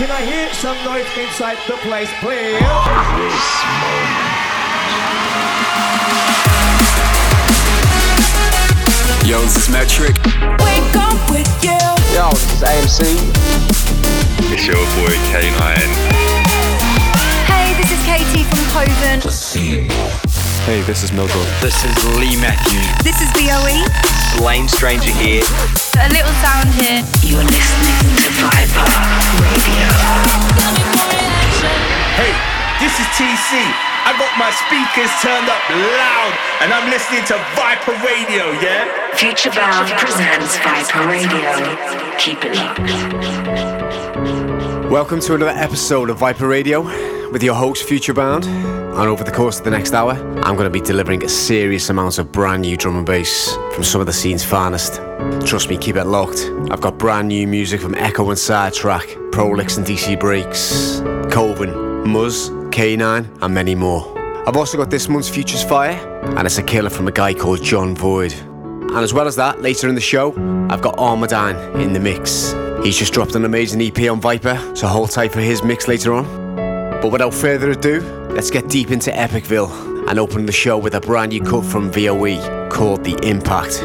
Can I hear some noise inside the place, please? Yo, this is Metrik. Wake up with you. Yo, this is AMC. It's your boy Kanine. Hey, this is Katie from Koven. Hey, this is Milko. This is Lee Matthews. This is VOE. Lane Stranger here. A little sound here. You're listening to Viper Radio. Hey, this is TC. I got my speakers turned up loud and I'm listening to Viper Radio, yeah? Futurebound presents Viper Radio. Keep it locked. Welcome to another episode of Viper Radio with your host Futurebound. And over the course of the next hour, I'm going to be delivering a serious amount of brand new drum and bass from some of the scene's finest. Trust me, keep it locked. I've got brand new music from Ekko and Sidetrack, Prolix and DC Breaks, Koven, Muzz, Kanine, and many more. I've also got this month's Futures Fire, and it's a killer from a guy called Jon Void. And as well as that, later in the show, I've got Armodine in the mix. He's just dropped an amazing EP on Viper, so hold tight for his mix later on. But without further ado, let's get deep into Epicville and open the show with a brand new cut from VOE called The Impact.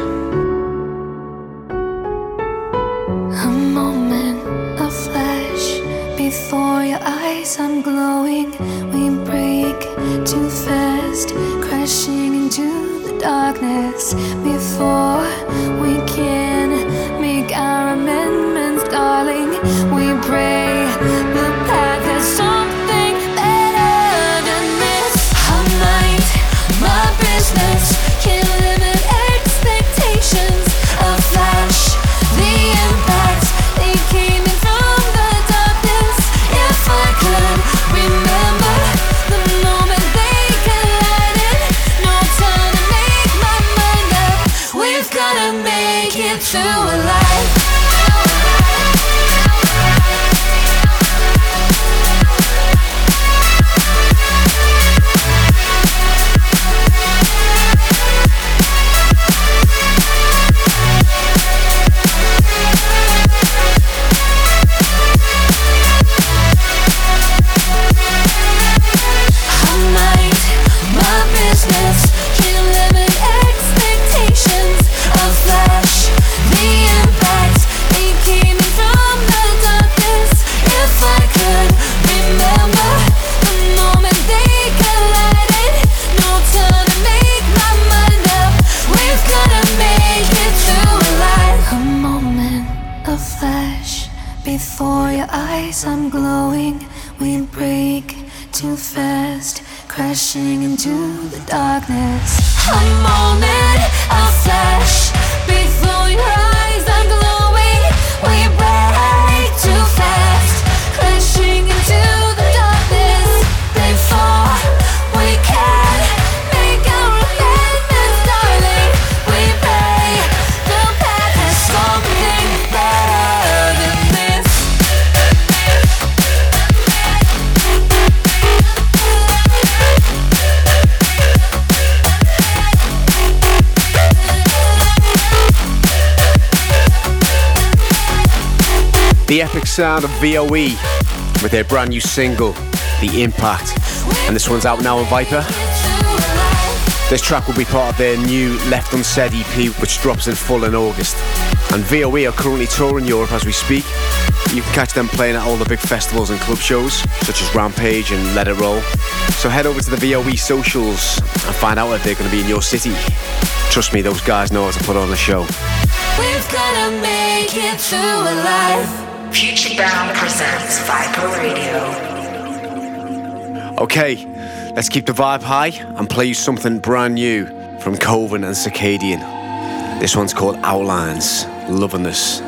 A moment, flash before your eyes. I'm glowing. We break too fast, crashing into the darkness before we can make our amendments, darling. We pray VOE with their brand new single, The Impact. And this one's out now on Viper. This track will be part of their new Left Unsaid EP, which drops in full in August. And VOE are currently touring Europe as we speak. You can catch them playing at all the big festivals and club shows, such as Rampage and Let It Roll. So head over to the VOE socials and find out if they're going to be in your city. Trust me, those guys know how to put on a show. We've gotta make it through alive. Futurebound presents Viper Radio. Okay, let's keep the vibe high and play you something brand new from Koven and Circadian. This one's called Outlines. Loving this.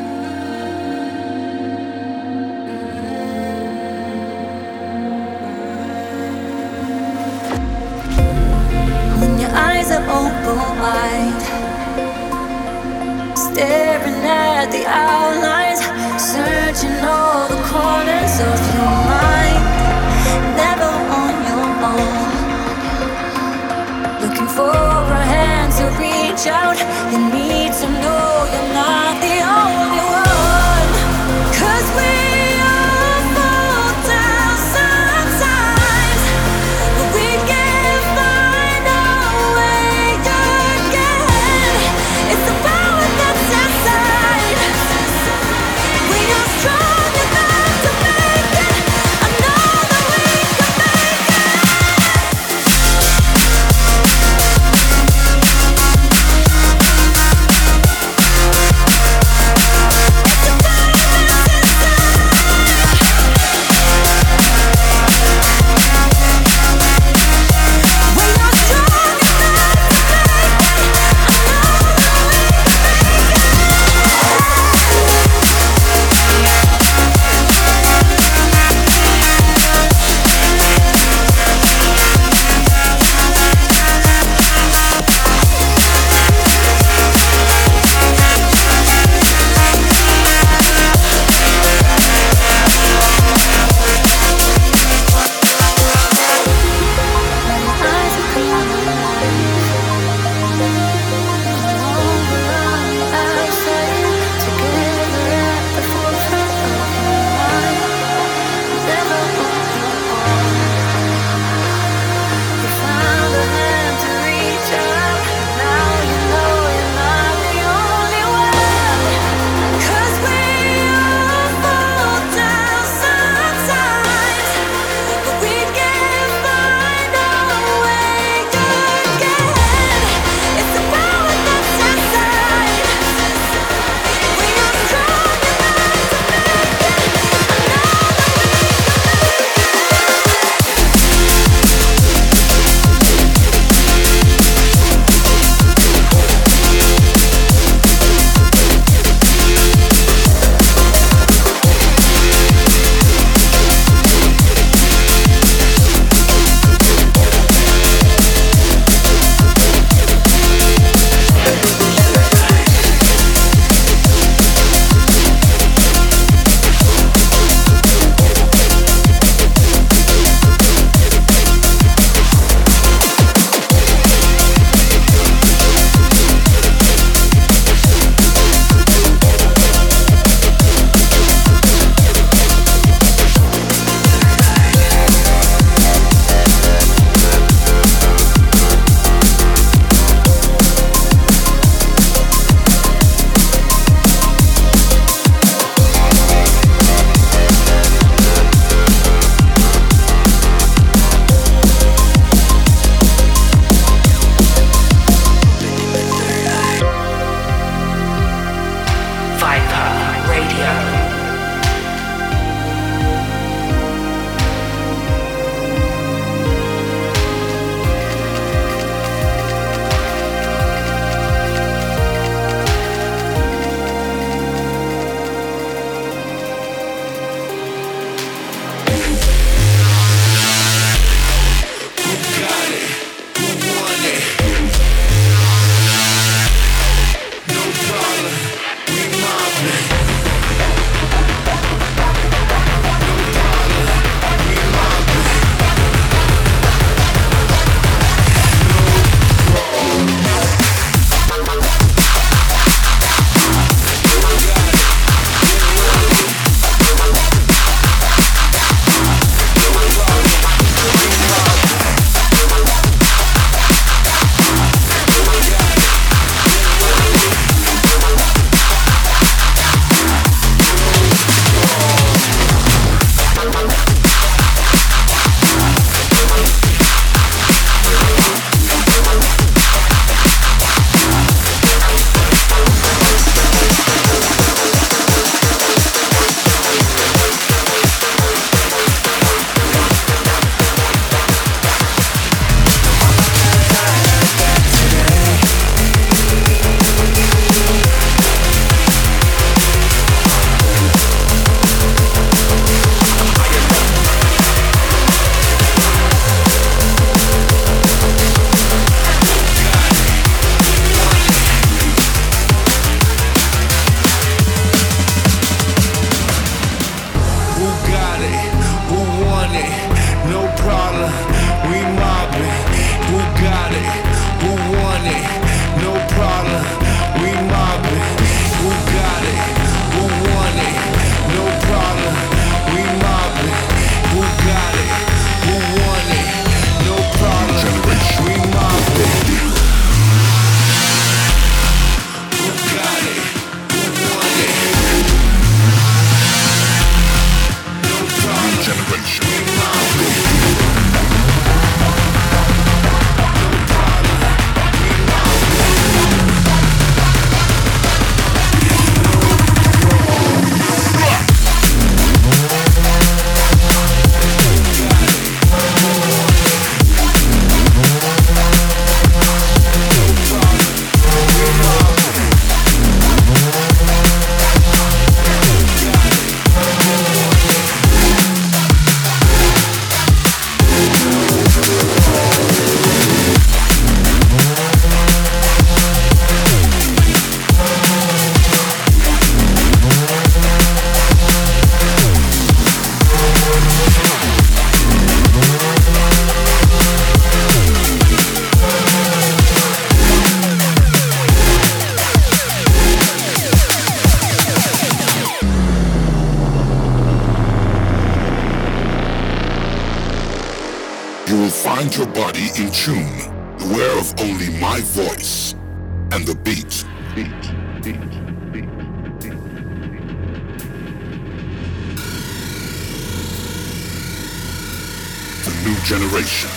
generation.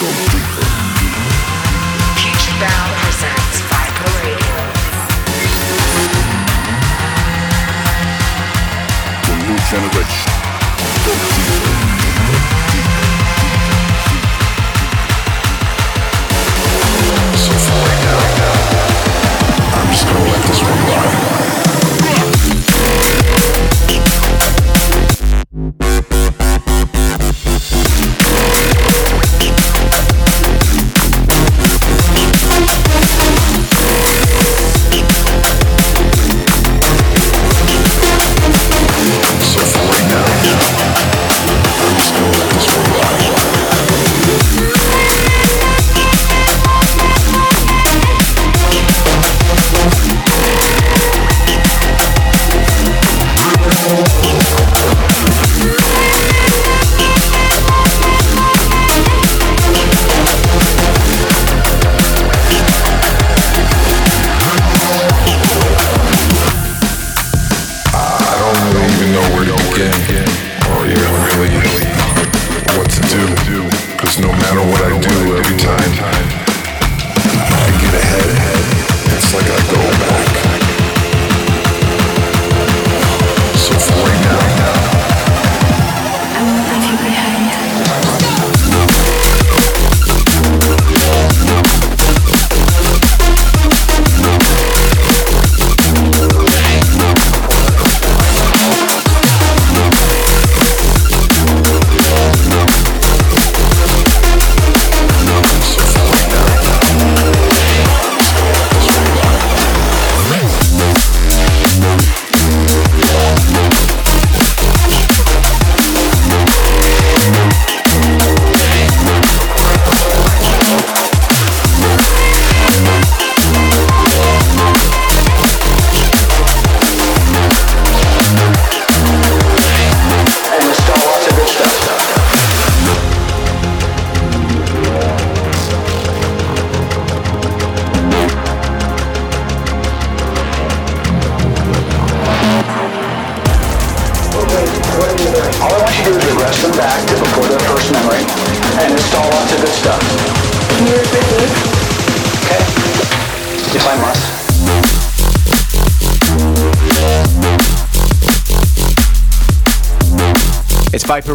Go deeper. Peach presents Viper Radio. The new generation. Go deeper.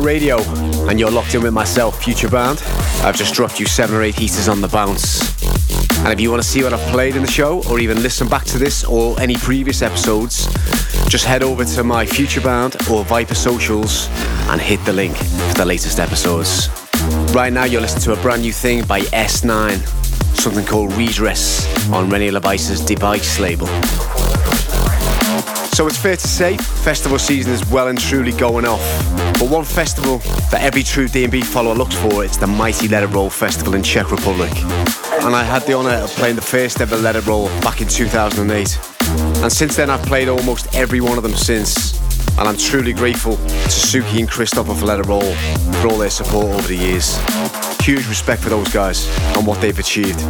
Radio, and you're locked in with myself, Futurebound. I've just dropped you seven or eight heaters on the bounce. And if you want to see what I've played in the show, or even listen back to this or any previous episodes, just head over to my Futurebound or Viper socials and hit the link for the latest episodes. Right now, you're listening to a brand new thing by S9, something called Redress on Rene LaVice's Device label. So it's fair to say, festival season is well and truly going off. But one festival that every true D&B follower looks for, it's the mighty Let It Roll Festival in Czech Republic. And I had the honour of playing the first ever Let It Roll back in 2008. And since then I've played almost every one of them since. And I'm truly grateful to Suki and Christopher for Let It Roll for all their support over the years. Huge respect for those guys and what they've achieved.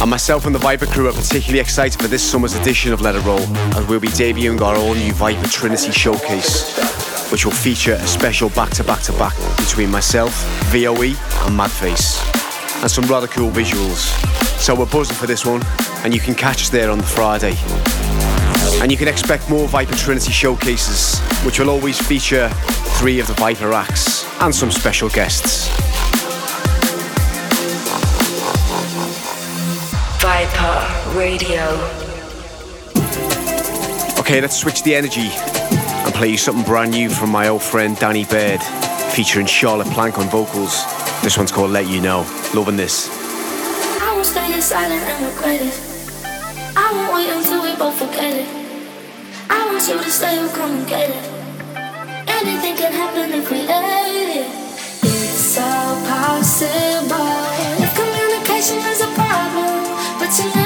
And myself and the Viper crew are particularly excited for this summer's edition of Let It Roll, as we'll be debuting our all new Viper Trinity Showcase, which will feature a special back to back to back between myself, VOE, and Madface, and some rather cool visuals. So we're buzzing for this one, and you can catch us there on the Friday. And you can expect more Viper Trinity showcases, which will always feature three of the Viper acts and some special guests. Viper Radio. Okay, let's switch the energy and play you something brand new from my old friend Danny Byrd, featuring Charlotte Plank on vocals. This one's called Let You Know. Loving this. I won't stay silent and regret it. I won't wait until we both forget it. I want you to stay or come and get it. Anything can happen if we let it. It's all possible. If communication is a problem, but you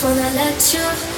just wanna let you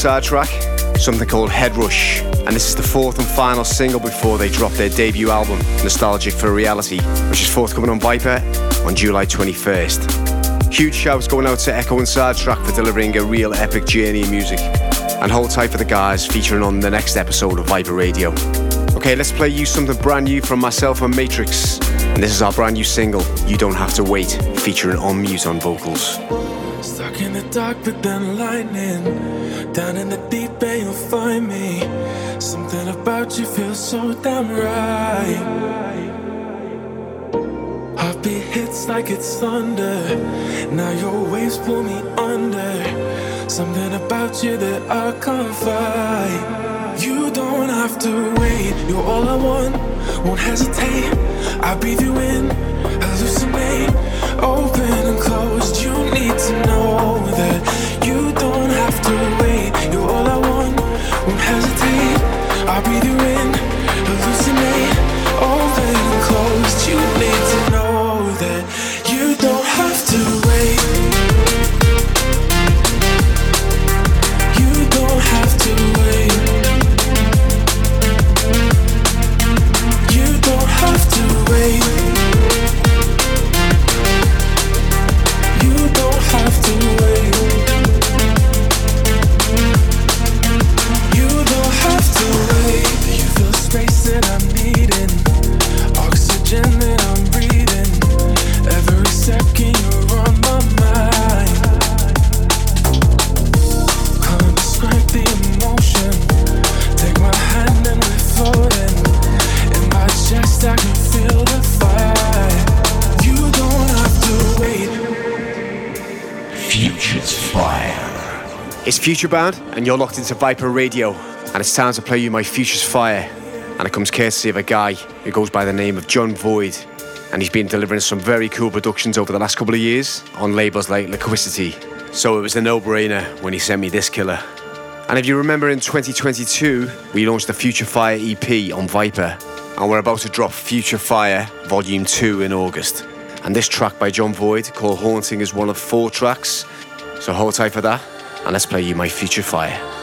and Sidetrack, something called Headrush. And this is the fourth and final single before they drop their debut album, Nostalgic for Reality, which is forthcoming on Viper on July 21st. Huge shouts going out to Ekko and Sidetrack for delivering a real epic journey in music. And hold tight for the guys featuring on the next episode of Viper Radio. Okay, let's play you something brand new from myself and Matrix. And this is our brand new single, You Don't Have to Wait, featuring En Mute on vocals. Stuck in the dark, but then lightning. Down in the deep end, you'll find me. Something about you feels so damn right. Heartbeat hits like it's thunder. Now your waves pull me under. Something about you that I can't fight. You don't have to wait. You're all I want. Won't hesitate. I breathe you in, hallucinate, open and closed. You need to know that I breathe you Futurebound, and you're locked into Viper Radio. And it's time to play you my Future's Fire. And it comes courtesy of a guy who goes by the name of Jon Void. And he's been delivering some very cool productions over the last couple of years on labels like Liquidity. So it was a no brainer when he sent me this killer. And if you remember in 2022, we launched the Future Fire EP on Viper. And we're about to drop Future Fire Volume 2 in August. And this track by Jon Void, called Haunting, is one of four tracks. So hold tight for that, and let's play you my Future Fire.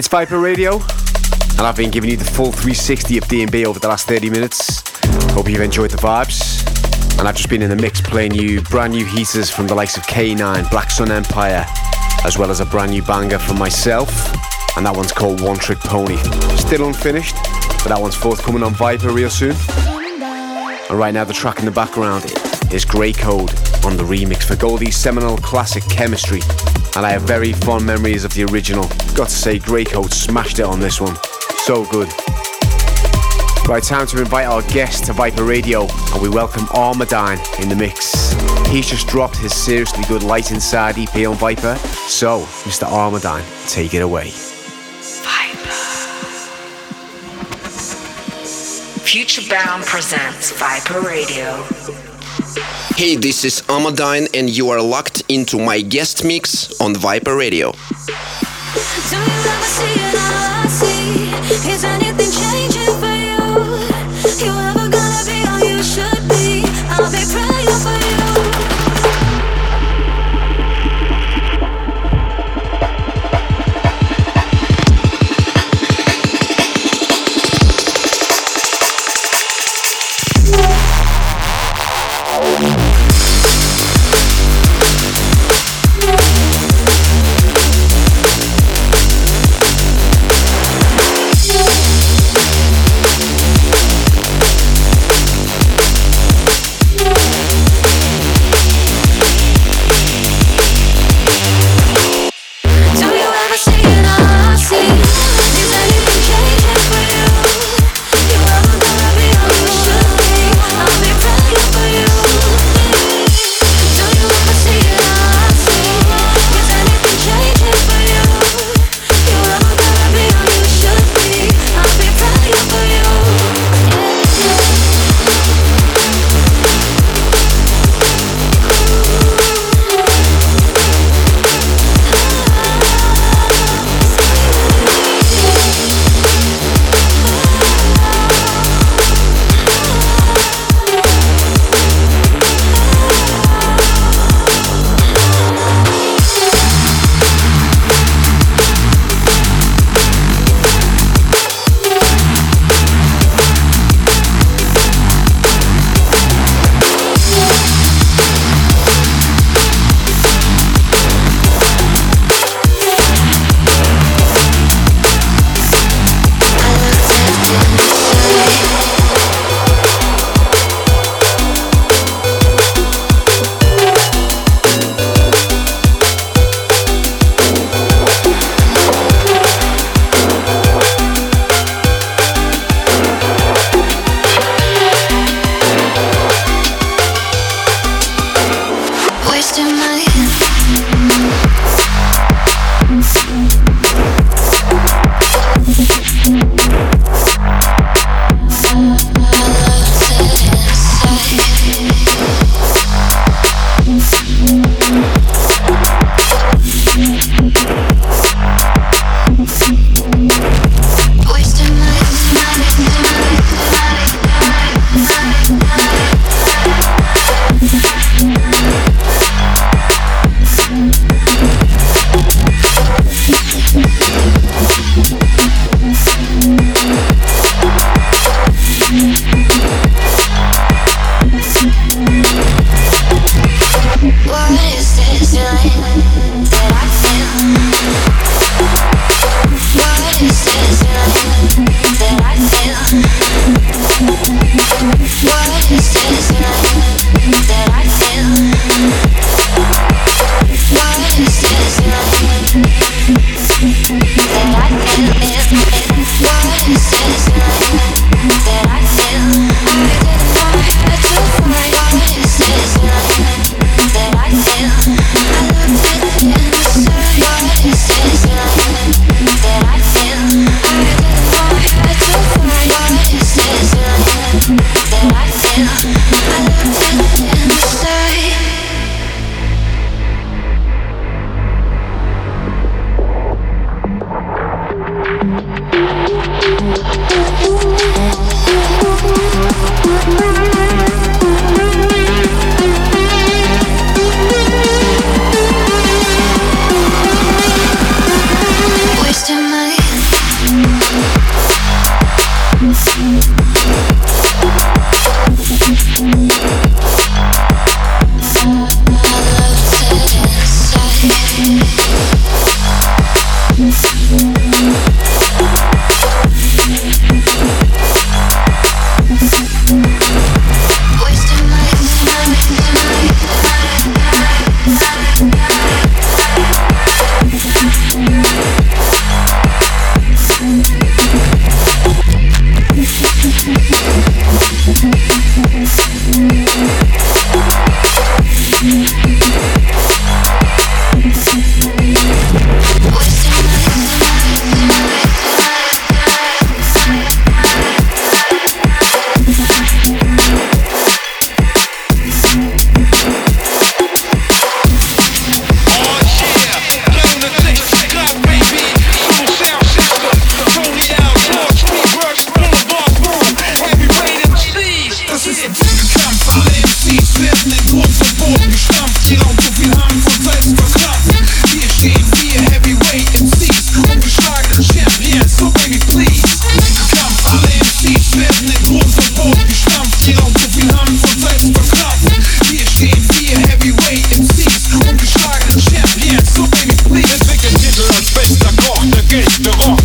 It's Viper Radio, and I've been giving you the full 360 of D&B over the last 30 minutes. Hope you've enjoyed the vibes. And I've just been in the mix playing you brand new heaters from the likes of Kanine, Black Sun Empire, as well as a brand new banger from myself. And that one's called One Trick Pony. Still unfinished, but that one's forthcoming on Viper real soon. And right now, the track in the background is Grey Code on the remix for Goldie's seminal classic Kemistry. And I have very fond memories of the original. Got to say, Grey Code smashed it on this one. So good. Right, time to invite our guest to Viper Radio, and we welcome Armodine in the mix. He's just dropped his seriously good Light Inside EP on Viper, so Mr. Armodine, take it away. Futurebound presents Viper Radio. Hey, this is Armodine, and you are locked into my guest mix on Viper Radio.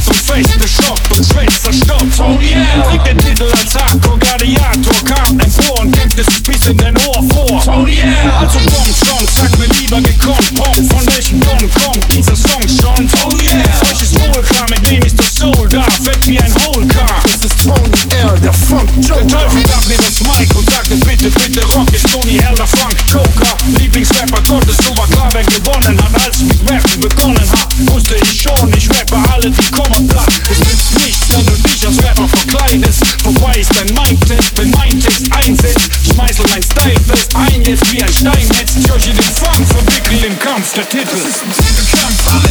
zum Face geschoppt und schwätzt zerstoppt. Oh yeah, Krieg den Titel als Hardcore-Gladiator, kam empor und gibt es bis in dein Ohr vor. Oh yeah, also komm schon, sag mir lieber gekommen, Pong, von welchem Don kommt dieser Song schon? Oh yeah, solches Wohlkram, mit dem ist das Soul da, fett wie ein Holkar. Das ist Tony L, der Funk Joker. Der Teufel gab mir das Mic und sagte bitte, bitte rock, ist Tony L, der Funk Joker. Lieblingsrapper Gottes, du war klar, wer gewonnen hat. der Titel.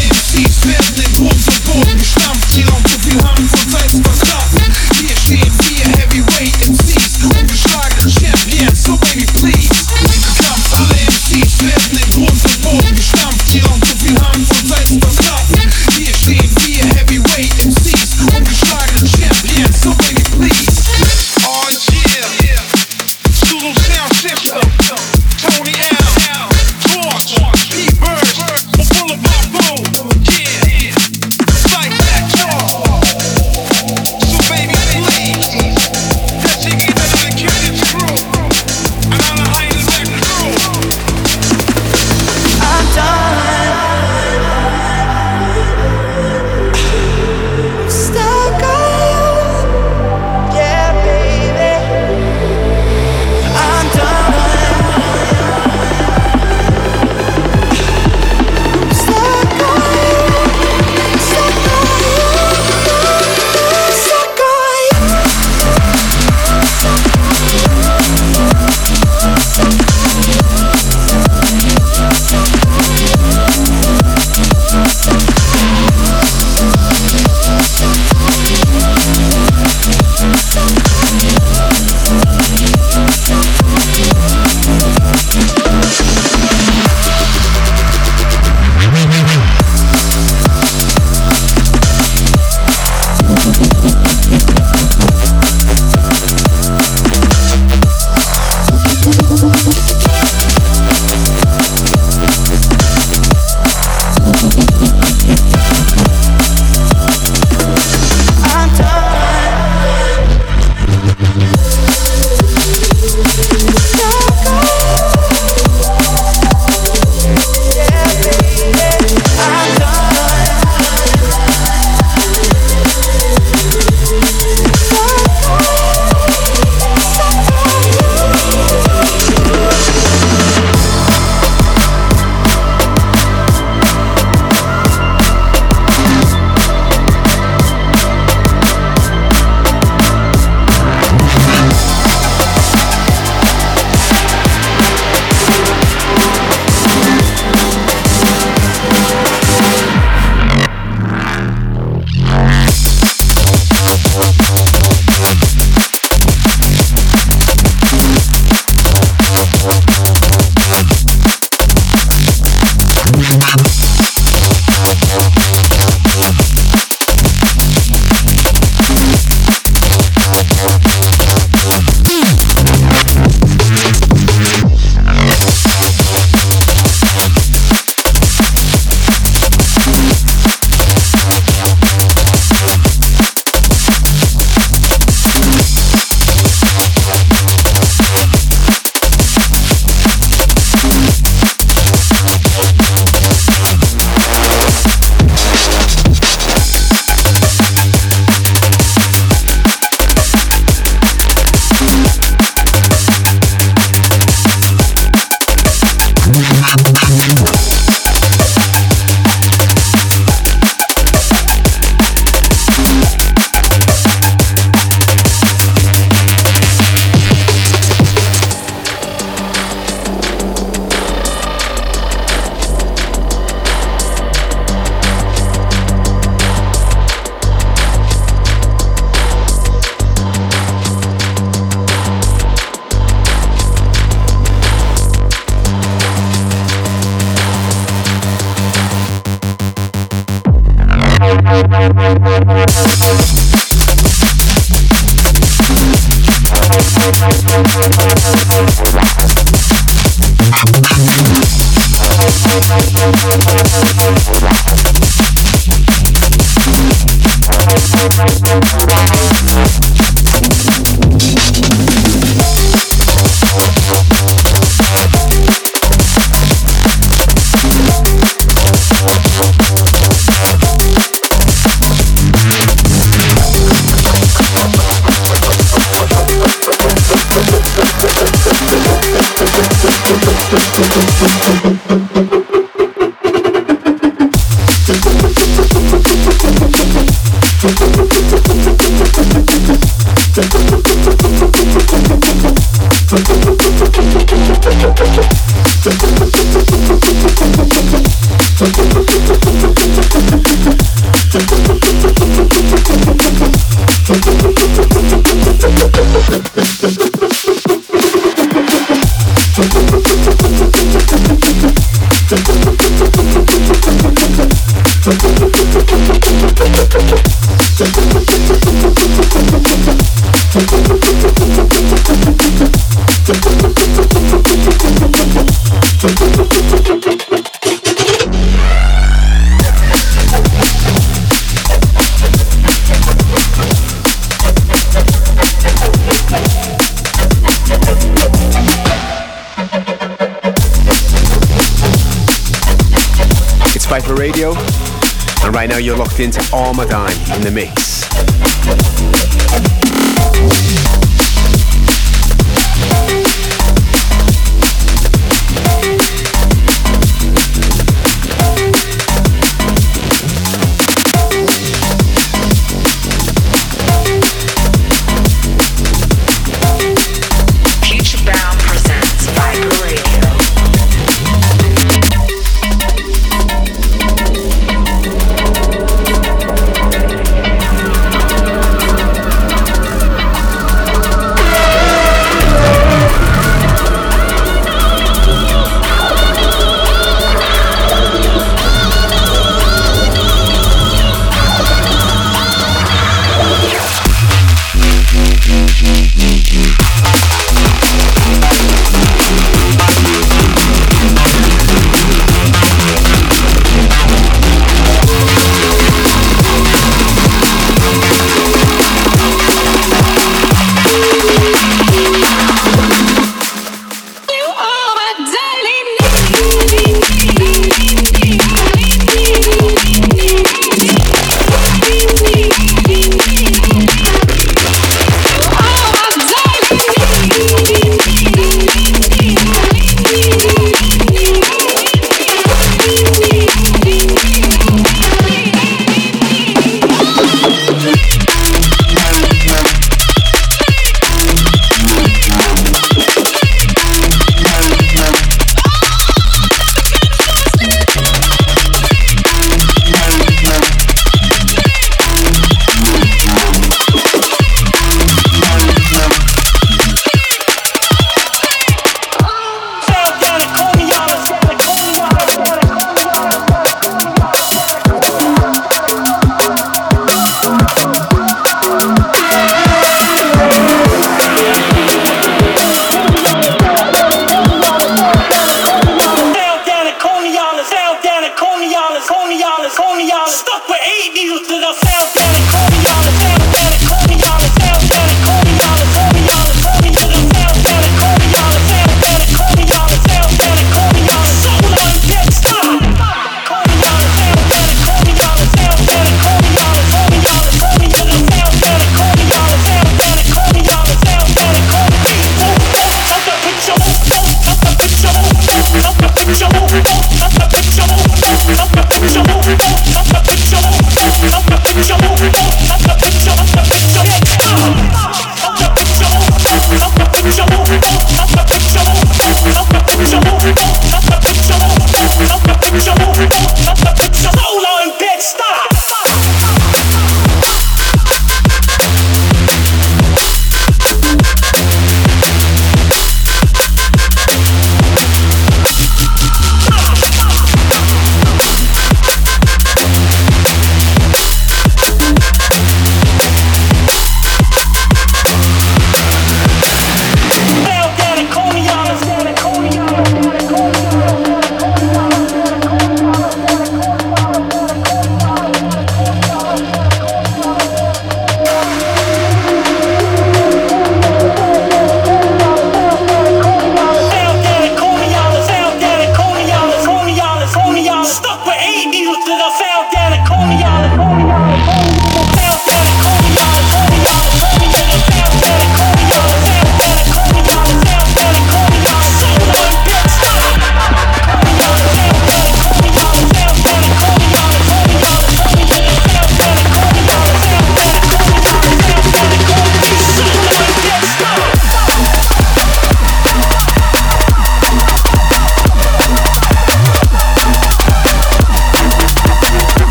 And right now you're locked into Armodine in the mix.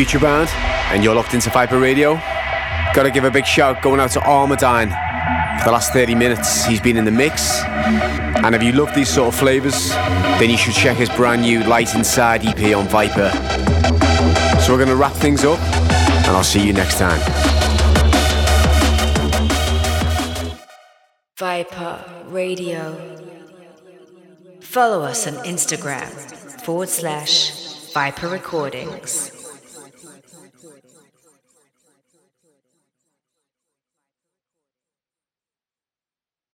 Futurebound, and you're locked into Viper Radio. Gotta give a big shout going out to Armodine. For the last 30 minutes, he's been in the mix. And if you love these sort of flavours, then you should check his brand new Light Inside EP on Viper. So we're gonna wrap things up, and I'll see you next time. Viper Radio. Follow us on Instagram forward slash Viper Recordings.